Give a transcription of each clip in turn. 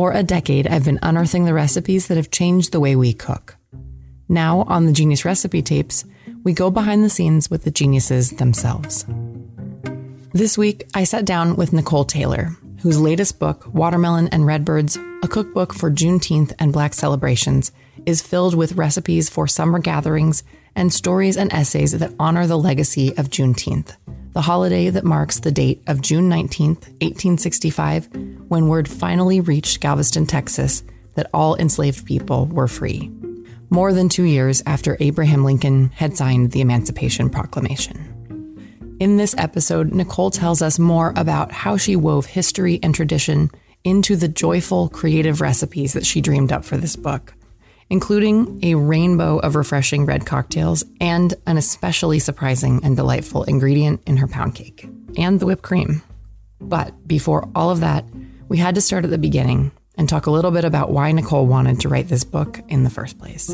For a decade, I've been unearthing the recipes that have changed the way we cook. Now, on the Genius Recipe Tapes, we go behind the scenes with the geniuses themselves. This week, I sat down with Nicole Taylor, whose latest book, Watermelon and Redbirds, a cookbook for Juneteenth and Black celebrations, is filled with recipes for summer gatherings and stories and essays that honor the legacy of Juneteenth, the holiday that marks the date of June 19, 1865, when word finally reached Galveston, Texas, that all enslaved people were free. More than two years after Abraham Lincoln had signed the Emancipation Proclamation. In this episode, Nicole tells us more about how she wove history and tradition into the joyful, creative recipes that she dreamed up for this book including a rainbow of refreshing red cocktails and an especially surprising and delightful ingredient in her pound cake and the whipped cream. But before all of that, we had to start at the beginning and talk a little bit about why Nicole wanted to write this book in the first place.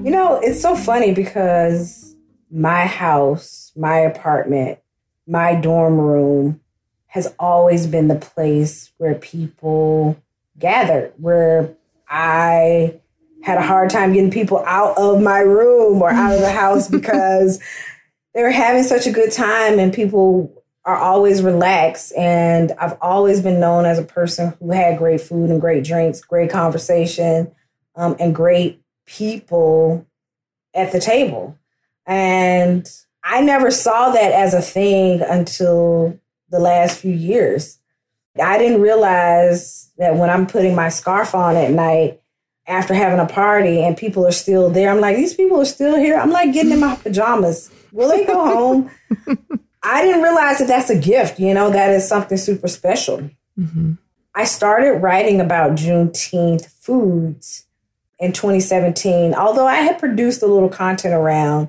You know, it's so funny because my house, my apartment, my dorm room, has always been the place where people gathered, where I had a hard time getting people out of my room or out of the house because they were having such a good time and people are always relaxed. And I've always been known as a person who had great food and great drinks, great conversation, um, and great people at the table. And I never saw that as a thing until the last few years. I didn't realize that when I'm putting my scarf on at night after having a party and people are still there, I'm like, these people are still here. I'm like getting in my pajamas. Will they go home? I didn't realize that that's a gift, you know, that is something super special. Mm-hmm. I started writing about Juneteenth foods in 2017, although I had produced a little content around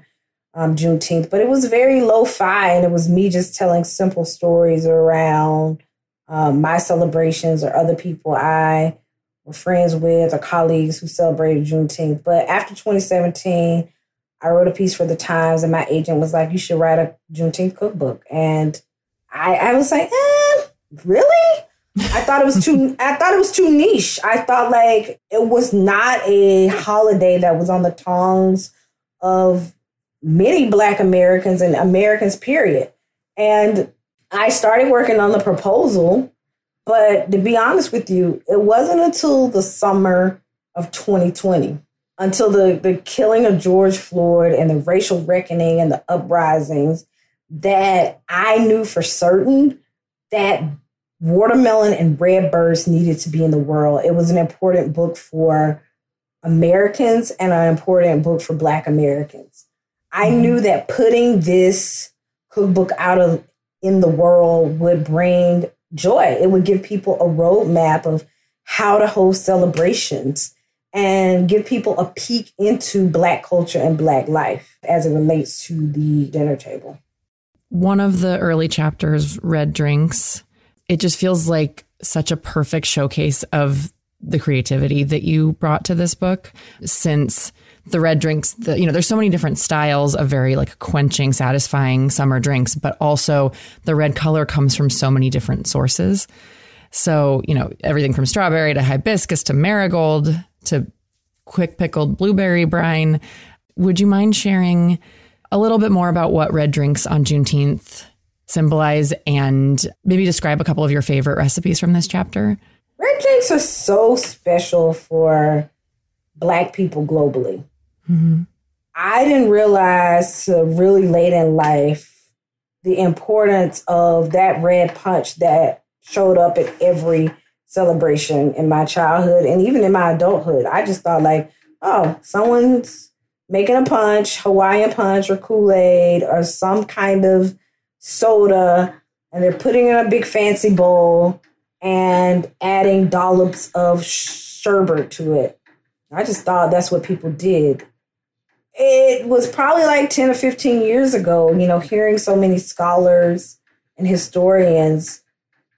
um, Juneteenth, but it was very lo fi and it was me just telling simple stories around um, my celebrations or other people I were friends with or colleagues who celebrated Juneteenth. But after 2017, I wrote a piece for the Times and my agent was like, you should write a Juneteenth cookbook. And I, I was like, eh, really? I thought it was too I thought it was too niche. I thought like it was not a holiday that was on the tongues of many Black Americans and Americans, period. And I started working on the proposal, but to be honest with you, it wasn't until the summer of 2020, until the, the killing of George Floyd and the racial reckoning and the uprisings, that I knew for certain that Watermelon and Redbirds needed to be in the world. It was an important book for Americans and an important book for Black Americans. I knew mm-hmm. that putting this cookbook out of in the world would bring joy. It would give people a roadmap of how to host celebrations and give people a peek into Black culture and Black life as it relates to the dinner table. One of the early chapters, Red Drinks, it just feels like such a perfect showcase of the creativity that you brought to this book since the red drinks the you know there's so many different styles of very like quenching satisfying summer drinks but also the red color comes from so many different sources so you know everything from strawberry to hibiscus to marigold to quick pickled blueberry brine would you mind sharing a little bit more about what red drinks on juneteenth symbolize and maybe describe a couple of your favorite recipes from this chapter? Red drinks are so special for Black people globally. I didn't realize really late in life the importance of that red punch that showed up at every celebration in my childhood and even in my adulthood. I just thought like, oh, someone's making a punch, Hawaiian punch or Kool-Aid or some kind of soda and they're putting in a big fancy bowl and adding dollops of sherbet to it. I just thought that's what people did. It was probably like 10 or 15 years ago, you know, hearing so many scholars and historians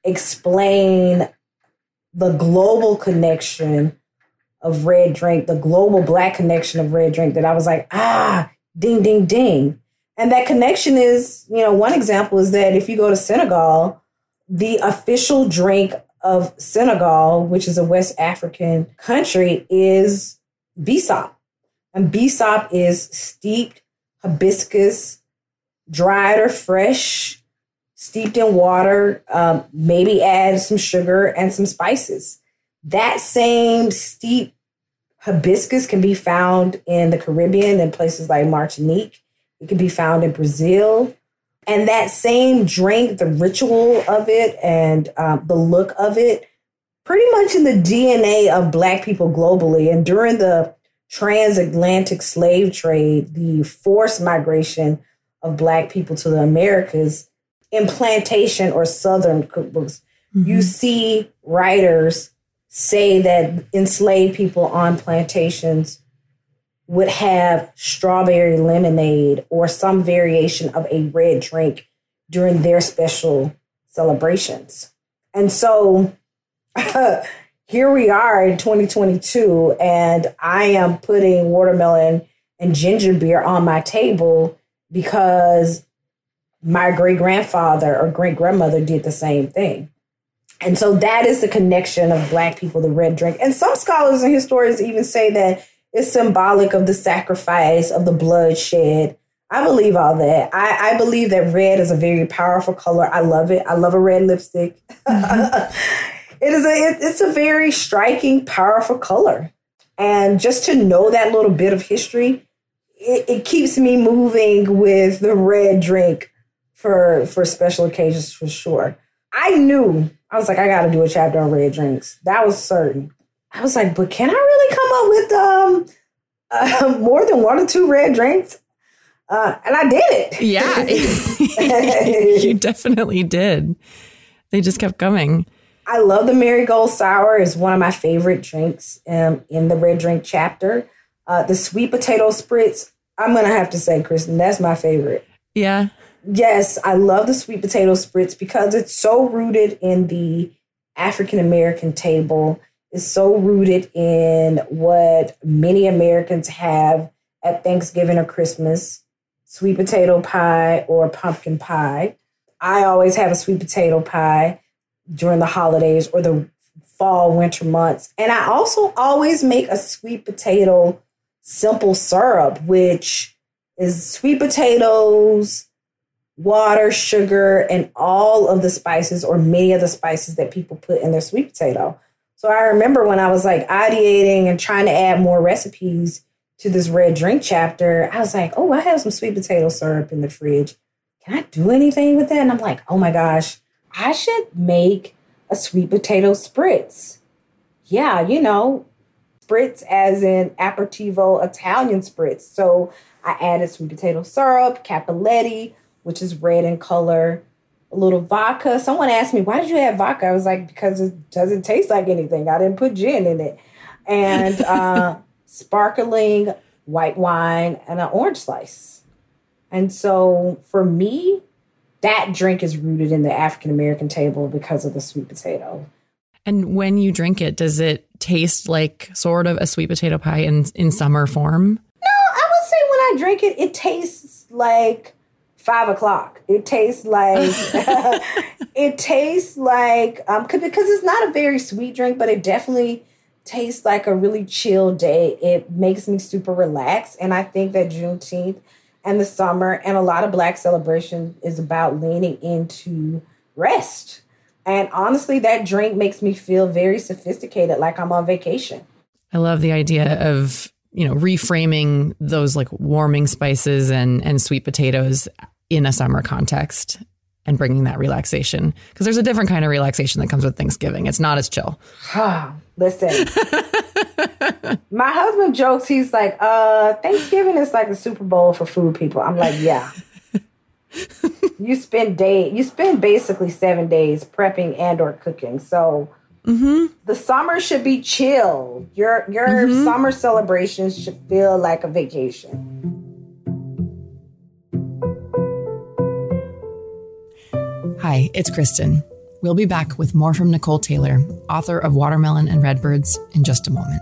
explain the global connection of red drink, the global black connection of red drink, that I was like, ah, ding, ding, ding. And that connection is, you know, one example is that if you go to Senegal, the official drink of Senegal, which is a West African country, is bissap. And bissap is steeped hibiscus, dried or fresh, steeped in water, um, maybe add some sugar and some spices. That same steep hibiscus can be found in the Caribbean in places like Martinique. It can be found in Brazil. And that same drink, the ritual of it and um, the look of it, pretty much in the DNA of Black people globally. And during the transatlantic slave trade, the forced migration of Black people to the Americas, in plantation or Southern cookbooks, mm-hmm. you see writers say that enslaved people on plantations would have strawberry lemonade or some variation of a red drink during their special celebrations. And so here we are in 2022, and I am putting watermelon and ginger beer on my table because my great grandfather or great grandmother did the same thing. And so that is the connection of Black people, the red drink. And some scholars and historians even say that it's symbolic of the sacrifice, of the bloodshed. I believe all that. I, I believe that red is a very powerful color. I love it. I love a red lipstick. Mm-hmm. it is a it, it's a very striking, powerful color. And just to know that little bit of history, it, it keeps me moving with the red drink for for special occasions for sure. I knew I was like, I got to do a chapter on red drinks. That was certain. I was like, but can I really come up with um uh, more than one or two red drinks? Uh, and I did it. Yeah, you definitely did. They just kept coming. I love the marigold sour. is one of my favorite drinks um, in the red drink chapter. Uh, the sweet potato spritz. I'm gonna have to say, Kristen, that's my favorite. Yeah, Yes, I love the sweet potato spritz because it's so rooted in the African American table. It's so rooted in what many Americans have at Thanksgiving or Christmas sweet potato pie or pumpkin pie. I always have a sweet potato pie during the holidays or the fall, winter months. And I also always make a sweet potato simple syrup, which is sweet potatoes, water, sugar, and all of the spices or many of the spices that people put in their sweet potato. So I remember when I was like ideating and trying to add more recipes to this red drink chapter, I was like, oh, I have some sweet potato syrup in the fridge. Can I do anything with that? And I'm like, oh my gosh, I should make a sweet potato spritz. Yeah, you know, spritz as in aperitivo Italian spritz. So I added sweet potato syrup, cappelletti, which is red in color, a little vodka. Someone asked me, why did you add vodka? I was like, because it doesn't taste like anything. I didn't put gin in it. And uh, sparkling white wine and an orange slice. And so for me, that drink is rooted in the African American table because of the sweet potato. And when you drink it, does it taste like sort of a sweet potato pie in in summer form? No, I would say when I drink it, it tastes like five o'clock. It tastes like it tastes like um because it's not a very sweet drink, but it definitely tastes like a really chill day. It makes me super relaxed, and I think that Juneteenth and the summer. And a lot of Black celebration is about leaning into rest. And honestly, that drink makes me feel very sophisticated, like I'm on vacation. I love the idea of, you know, reframing those like warming spices and, and sweet potatoes in a summer context and bringing that relaxation. Because there's a different kind of relaxation that comes with Thanksgiving. It's not as chill. Listen, my husband jokes, he's like, uh, Thanksgiving is like the Super Bowl for food people. I'm like, yeah. you spend day you spend basically seven days prepping and or cooking. So mm-hmm. the summer should be chill. Your your mm-hmm. summer celebrations should feel like a vacation. Hi, it's Kristen. We'll be back with more from Nicole Taylor, author of Watermelon and Redbirds, in just a moment.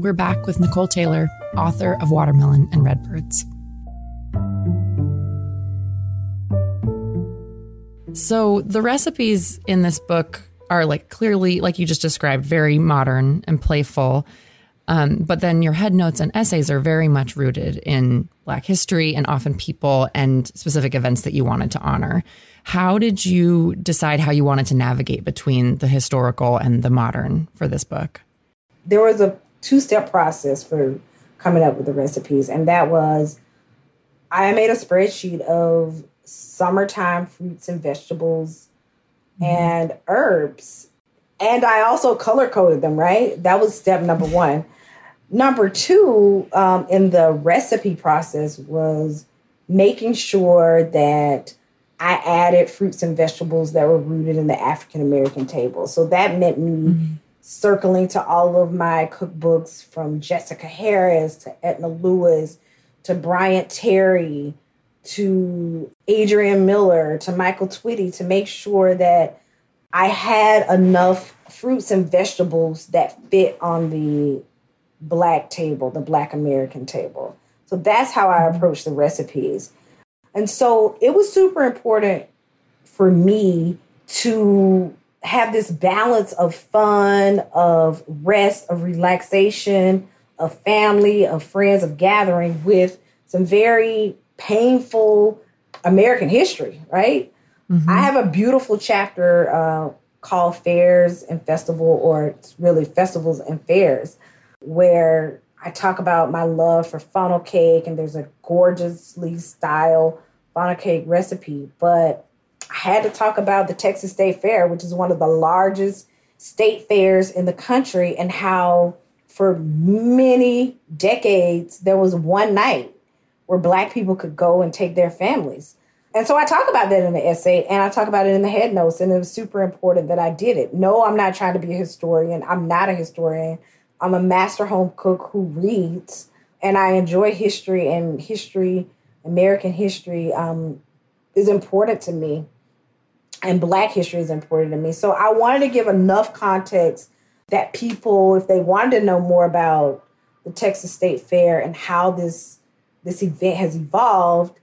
We're back with Nicole Taylor, author of Watermelon and Redbirds. So, the recipes in this book are like clearly, like you just described, very modern and playful. Um, but then your head notes and essays are very much rooted in Black history and often people and specific events that you wanted to honor. How did you decide how you wanted to navigate between the historical and the modern for this book? There was a two step process for coming up with the recipes. And that was I made a spreadsheet of summertime fruits and vegetables mm-hmm. and herbs. And I also color coded them, right? That was step number one. Number two um, in the recipe process was making sure that I added fruits and vegetables that were rooted in the African American table. So that meant me mm-hmm circling to all of my cookbooks from Jessica Harris to Edna Lewis to Bryant Terry to Adrian Miller to Michael Twitty to make sure that I had enough fruits and vegetables that fit on the black table, the black American table. So that's how I approach the recipes. And so it was super important for me to have this balance of fun, of rest, of relaxation, of family, of friends, of gathering with some very painful American history, right? Mm-hmm. I have a beautiful chapter uh, called Fairs and Festival, or it's really Festivals and Fairs, where I talk about my love for funnel cake, and there's a gorgeously styled funnel cake recipe. But I had to talk about the Texas State Fair, which is one of the largest state fairs in the country, and how for many decades there was one night where Black people could go and take their families. And so I talk about that in the essay and I talk about it in the head notes, and it was super important that I did it. No, I'm not trying to be a historian. I'm not a historian. I'm a master home cook who reads, and I enjoy history and history, American history um, is important to me and black history is important to me. So I wanted to give enough context that people, if they wanted to know more about the Texas State Fair and how this this event has evolved,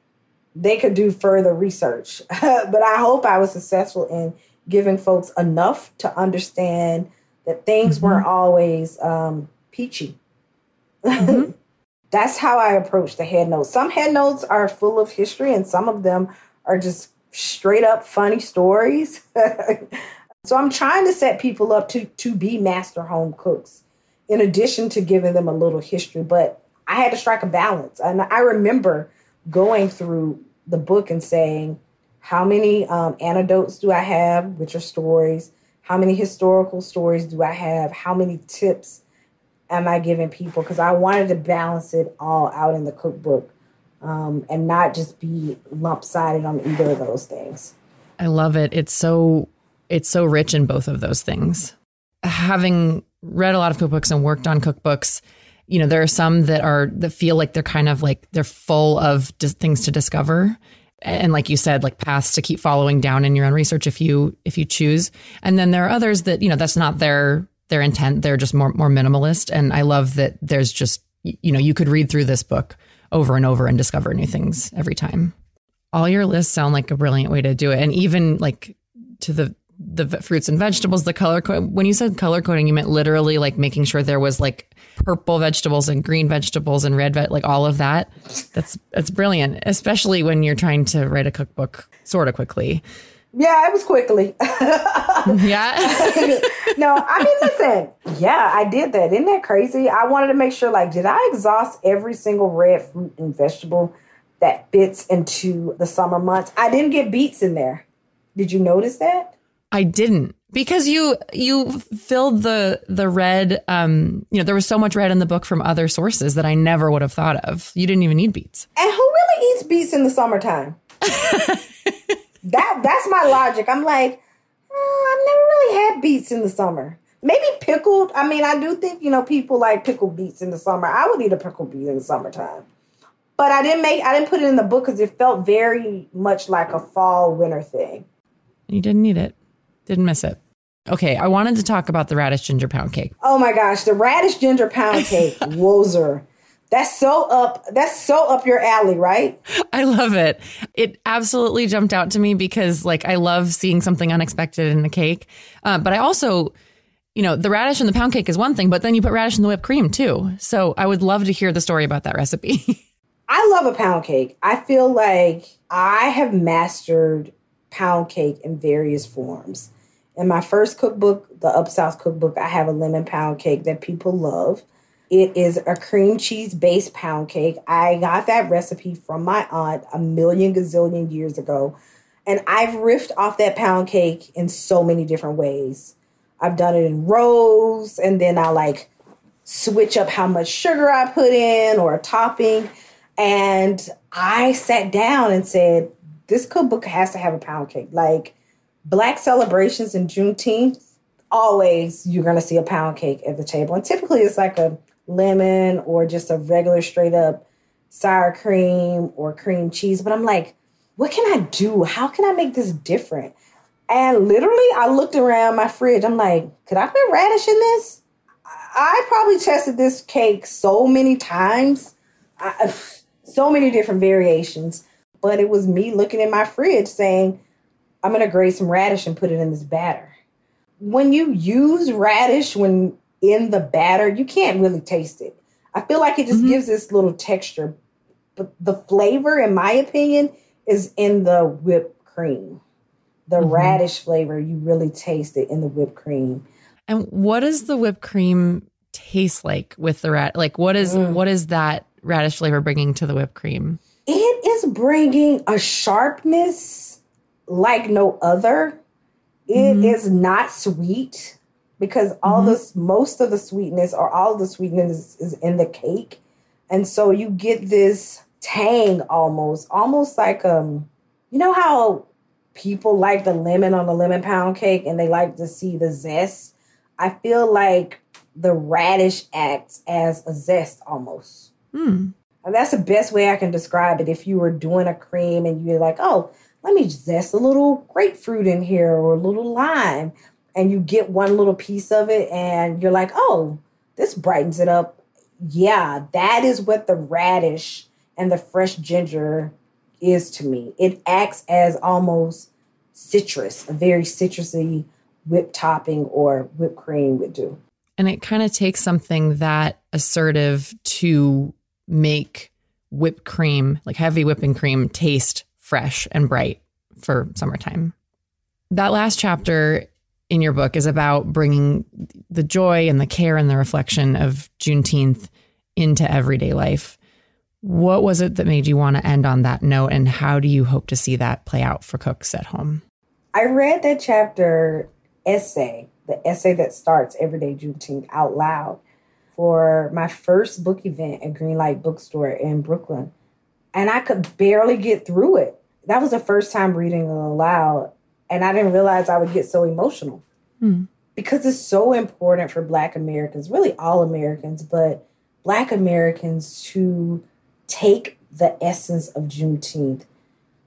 they could do further research. but I hope I was successful in giving folks enough to understand that things mm-hmm. weren't always um, peachy. Mm-hmm. That's how I approach the head notes. Some head notes are full of history, and some of them are just straight up funny stories. so I'm trying to set people up to to be master home cooks in addition to giving them a little history, but I had to strike a balance. And I remember going through the book and saying, how many um, anecdotes do I have, which are stories? How many historical stories do I have? How many tips am I giving people? Because I wanted to balance it all out in the cookbook um, and not just be lump sided on either of those things. I love it. It's so it's so rich in both of those things. Having read a lot of cookbooks and worked on cookbooks, you know, there are some that are that feel like they're kind of like they're full of things to discover and like you said like paths to keep following down in your own research if you if you choose and then there are others that you know that's not their their intent they're just more more minimalist and i love that there's just you know you could read through this book over and over and discover new things every time. All your lists sound like a brilliant way to do it. And even like to the the fruits and vegetables the color code when you said color coding you meant literally like making sure there was like purple vegetables and green vegetables and red ve- like all of that. That's that's brilliant especially when you're trying to write a cookbook sort of quickly yeah, it was quickly. yeah. no, I mean, listen. Yeah, I did that. Isn't that crazy? I wanted to make sure, like, did I exhaust every single red fruit and vegetable that fits into the summer months? I didn't get beets in there. Did you notice that? I didn't because you you filled the the red um you know there was so much red in the book from other sources that I never would have thought of. You didn't even need beets. And who really eats beets in the summertime? that that's my logic. I'm like, oh, I've never really had beets in the summer. Maybe pickled. I mean, I do think you know people like pickled beets in the summer. I would eat a pickled beet in the summertime, but I didn't make. I didn't put it in the book because it felt very much like a fall winter thing. You didn't need it. Didn't miss it. Okay, I wanted to talk about the radish ginger pound cake. Oh my gosh, the radish ginger pound cake, Wozer. That's so up that's so up your alley, right? I love it. It absolutely jumped out to me because like I love seeing something unexpected in a cake. Uh, but I also you know, the radish in the pound cake is one thing, but then you put radish in the whipped cream too. So I would love to hear the story about that recipe. I love a pound cake. I feel like I have mastered pound cake in various forms. In my first cookbook, the Up South cookbook, I have a lemon pound cake that people love. It is a cream cheese based pound cake. I got that recipe from my aunt a million gazillion years ago. And I've riffed off that pound cake in so many different ways. I've done it in rows, and then I like switch up how much sugar I put in or a topping. And I sat down and said, this cookbook has to have a pound cake. Like black celebrations in Juneteenth, always you're going to see a pound cake at the table. And typically it's like a lemon or just a regular straight up sour cream or cream cheese. But I'm like, what can I do? How can I make this different? And literally, I looked around my fridge. I'm like, could I put radish in this? I probably tested this cake so many times, I, so many different variations. But it was me looking in my fridge saying, I'm going to grate some radish and put it in this batter. When you use radish, when in the batter, you can't really taste it. I feel like it just mm-hmm. gives this little texture. But the flavor, in my opinion, is in the whipped cream. The mm-hmm. radish flavor, you really taste it in the whipped cream. And what does the whipped cream taste like with the rat? Like what is mm. what is that radish flavor bringing to the whipped cream? It is bringing a sharpness like no other. It mm-hmm. is not sweet because all mm-hmm. this most of the sweetness or all the sweetness is in the cake. And so you get this tang almost almost like um you know how people like the lemon on the lemon pound cake and they like to see the zest? I feel like the radish acts as a zest almost. Mm. and that's the best way i can describe it. If you were doing a cream and you're like oh let me zest a little grapefruit in here or a little lime and you get one little piece of it and you're like, oh, this brightens it up. Yeah, that is what the radish and the fresh ginger is to me. It acts as almost citrus, a very citrusy whipped topping or whipped cream would do. And it kind of takes something that assertive to make whipped cream, like heavy whipping cream, taste fresh and bright for summertime. That last chapter in your book is about bringing the joy and the care and the reflection of Juneteenth into everyday life. What was it that made you want to end on that note, and how do you hope to see that play out for cooks at home? I read that chapter essay, the essay that starts Everyday Juneteenth out loud for my first book event at Greenlight Bookstore in Brooklyn. And I could barely get through it. That was the first time reading it aloud. And I didn't realize I would get so emotional mm. because it's so important for Black Americans, really all Americans, but Black Americans to take the essence of Juneteenth,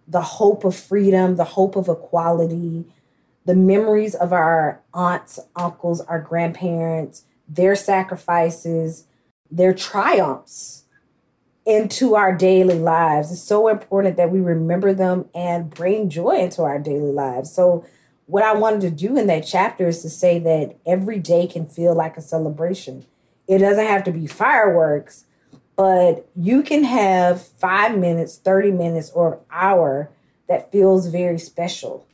the hope of freedom, the hope of equality, the memories of our aunts, uncles, our grandparents, their sacrifices, their triumphs into our daily lives. It's so important that we remember them and bring joy into our daily lives. So, what I wanted to do in that chapter is to say that every day can feel like a celebration. It doesn't have to be fireworks, but you can have five minutes, 30 minutes, or an hour that feels very special.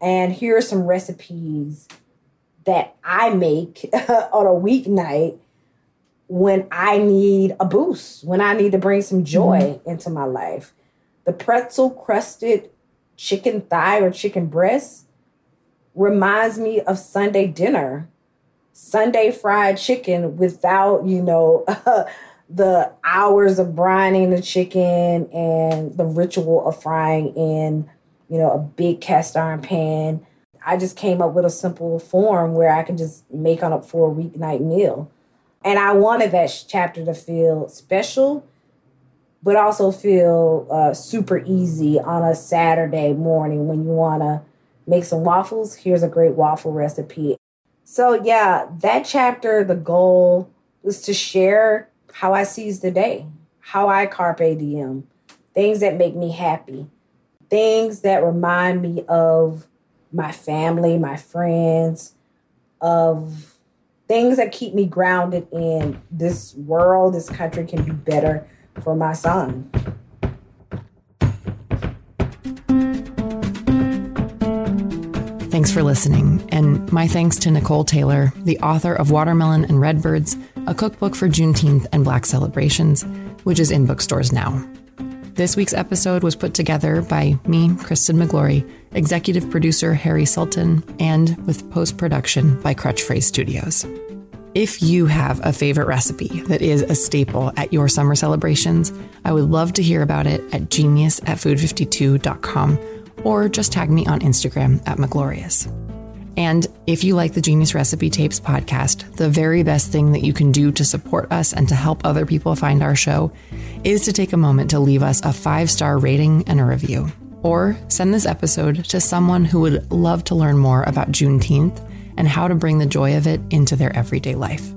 And here are some recipes that I make on a weeknight when I need a boost, when I need to bring some joy mm-hmm. into my life. The pretzel crusted chicken thigh or chicken breast reminds me of Sunday dinner. Sunday fried chicken without, you know, the hours of brining the chicken and the ritual of frying in, you know, a big cast iron pan. I just came up with a simple form where I can just make on up for a weeknight meal. And I wanted that chapter to feel special, but also feel uh, super easy on a Saturday morning when you want to make some waffles. Here's a great waffle recipe. So, yeah, that chapter, the goal was to share how I seize the day, how I carpe diem, things that make me happy, things that remind me of my family, my friends, of things that keep me grounded in this world, this country can be better for my son. Thanks for listening, and my thanks to Nicole Taylor, the author of Watermelon and Redbirds, a cookbook for Juneteenth and Black celebrations, which is in bookstores now. This week's episode was put together by me, Kristen Miglore, executive producer Harry Sultan, and with post production by Crutchphrase Studios. If you have a favorite recipe that is a staple at your summer celebrations, I would love to hear about it at genius at food52.com or just tag me on Instagram at Miglorious. And if you like the Genius Recipe Tapes podcast, the very best thing that you can do to support us and to help other people find our show is to take a moment to leave us a five star rating and a review. Or send this episode to someone who would love to learn more about Juneteenth and how to bring the joy of it into their everyday life.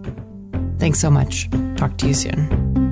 Thanks so much. Talk to you soon.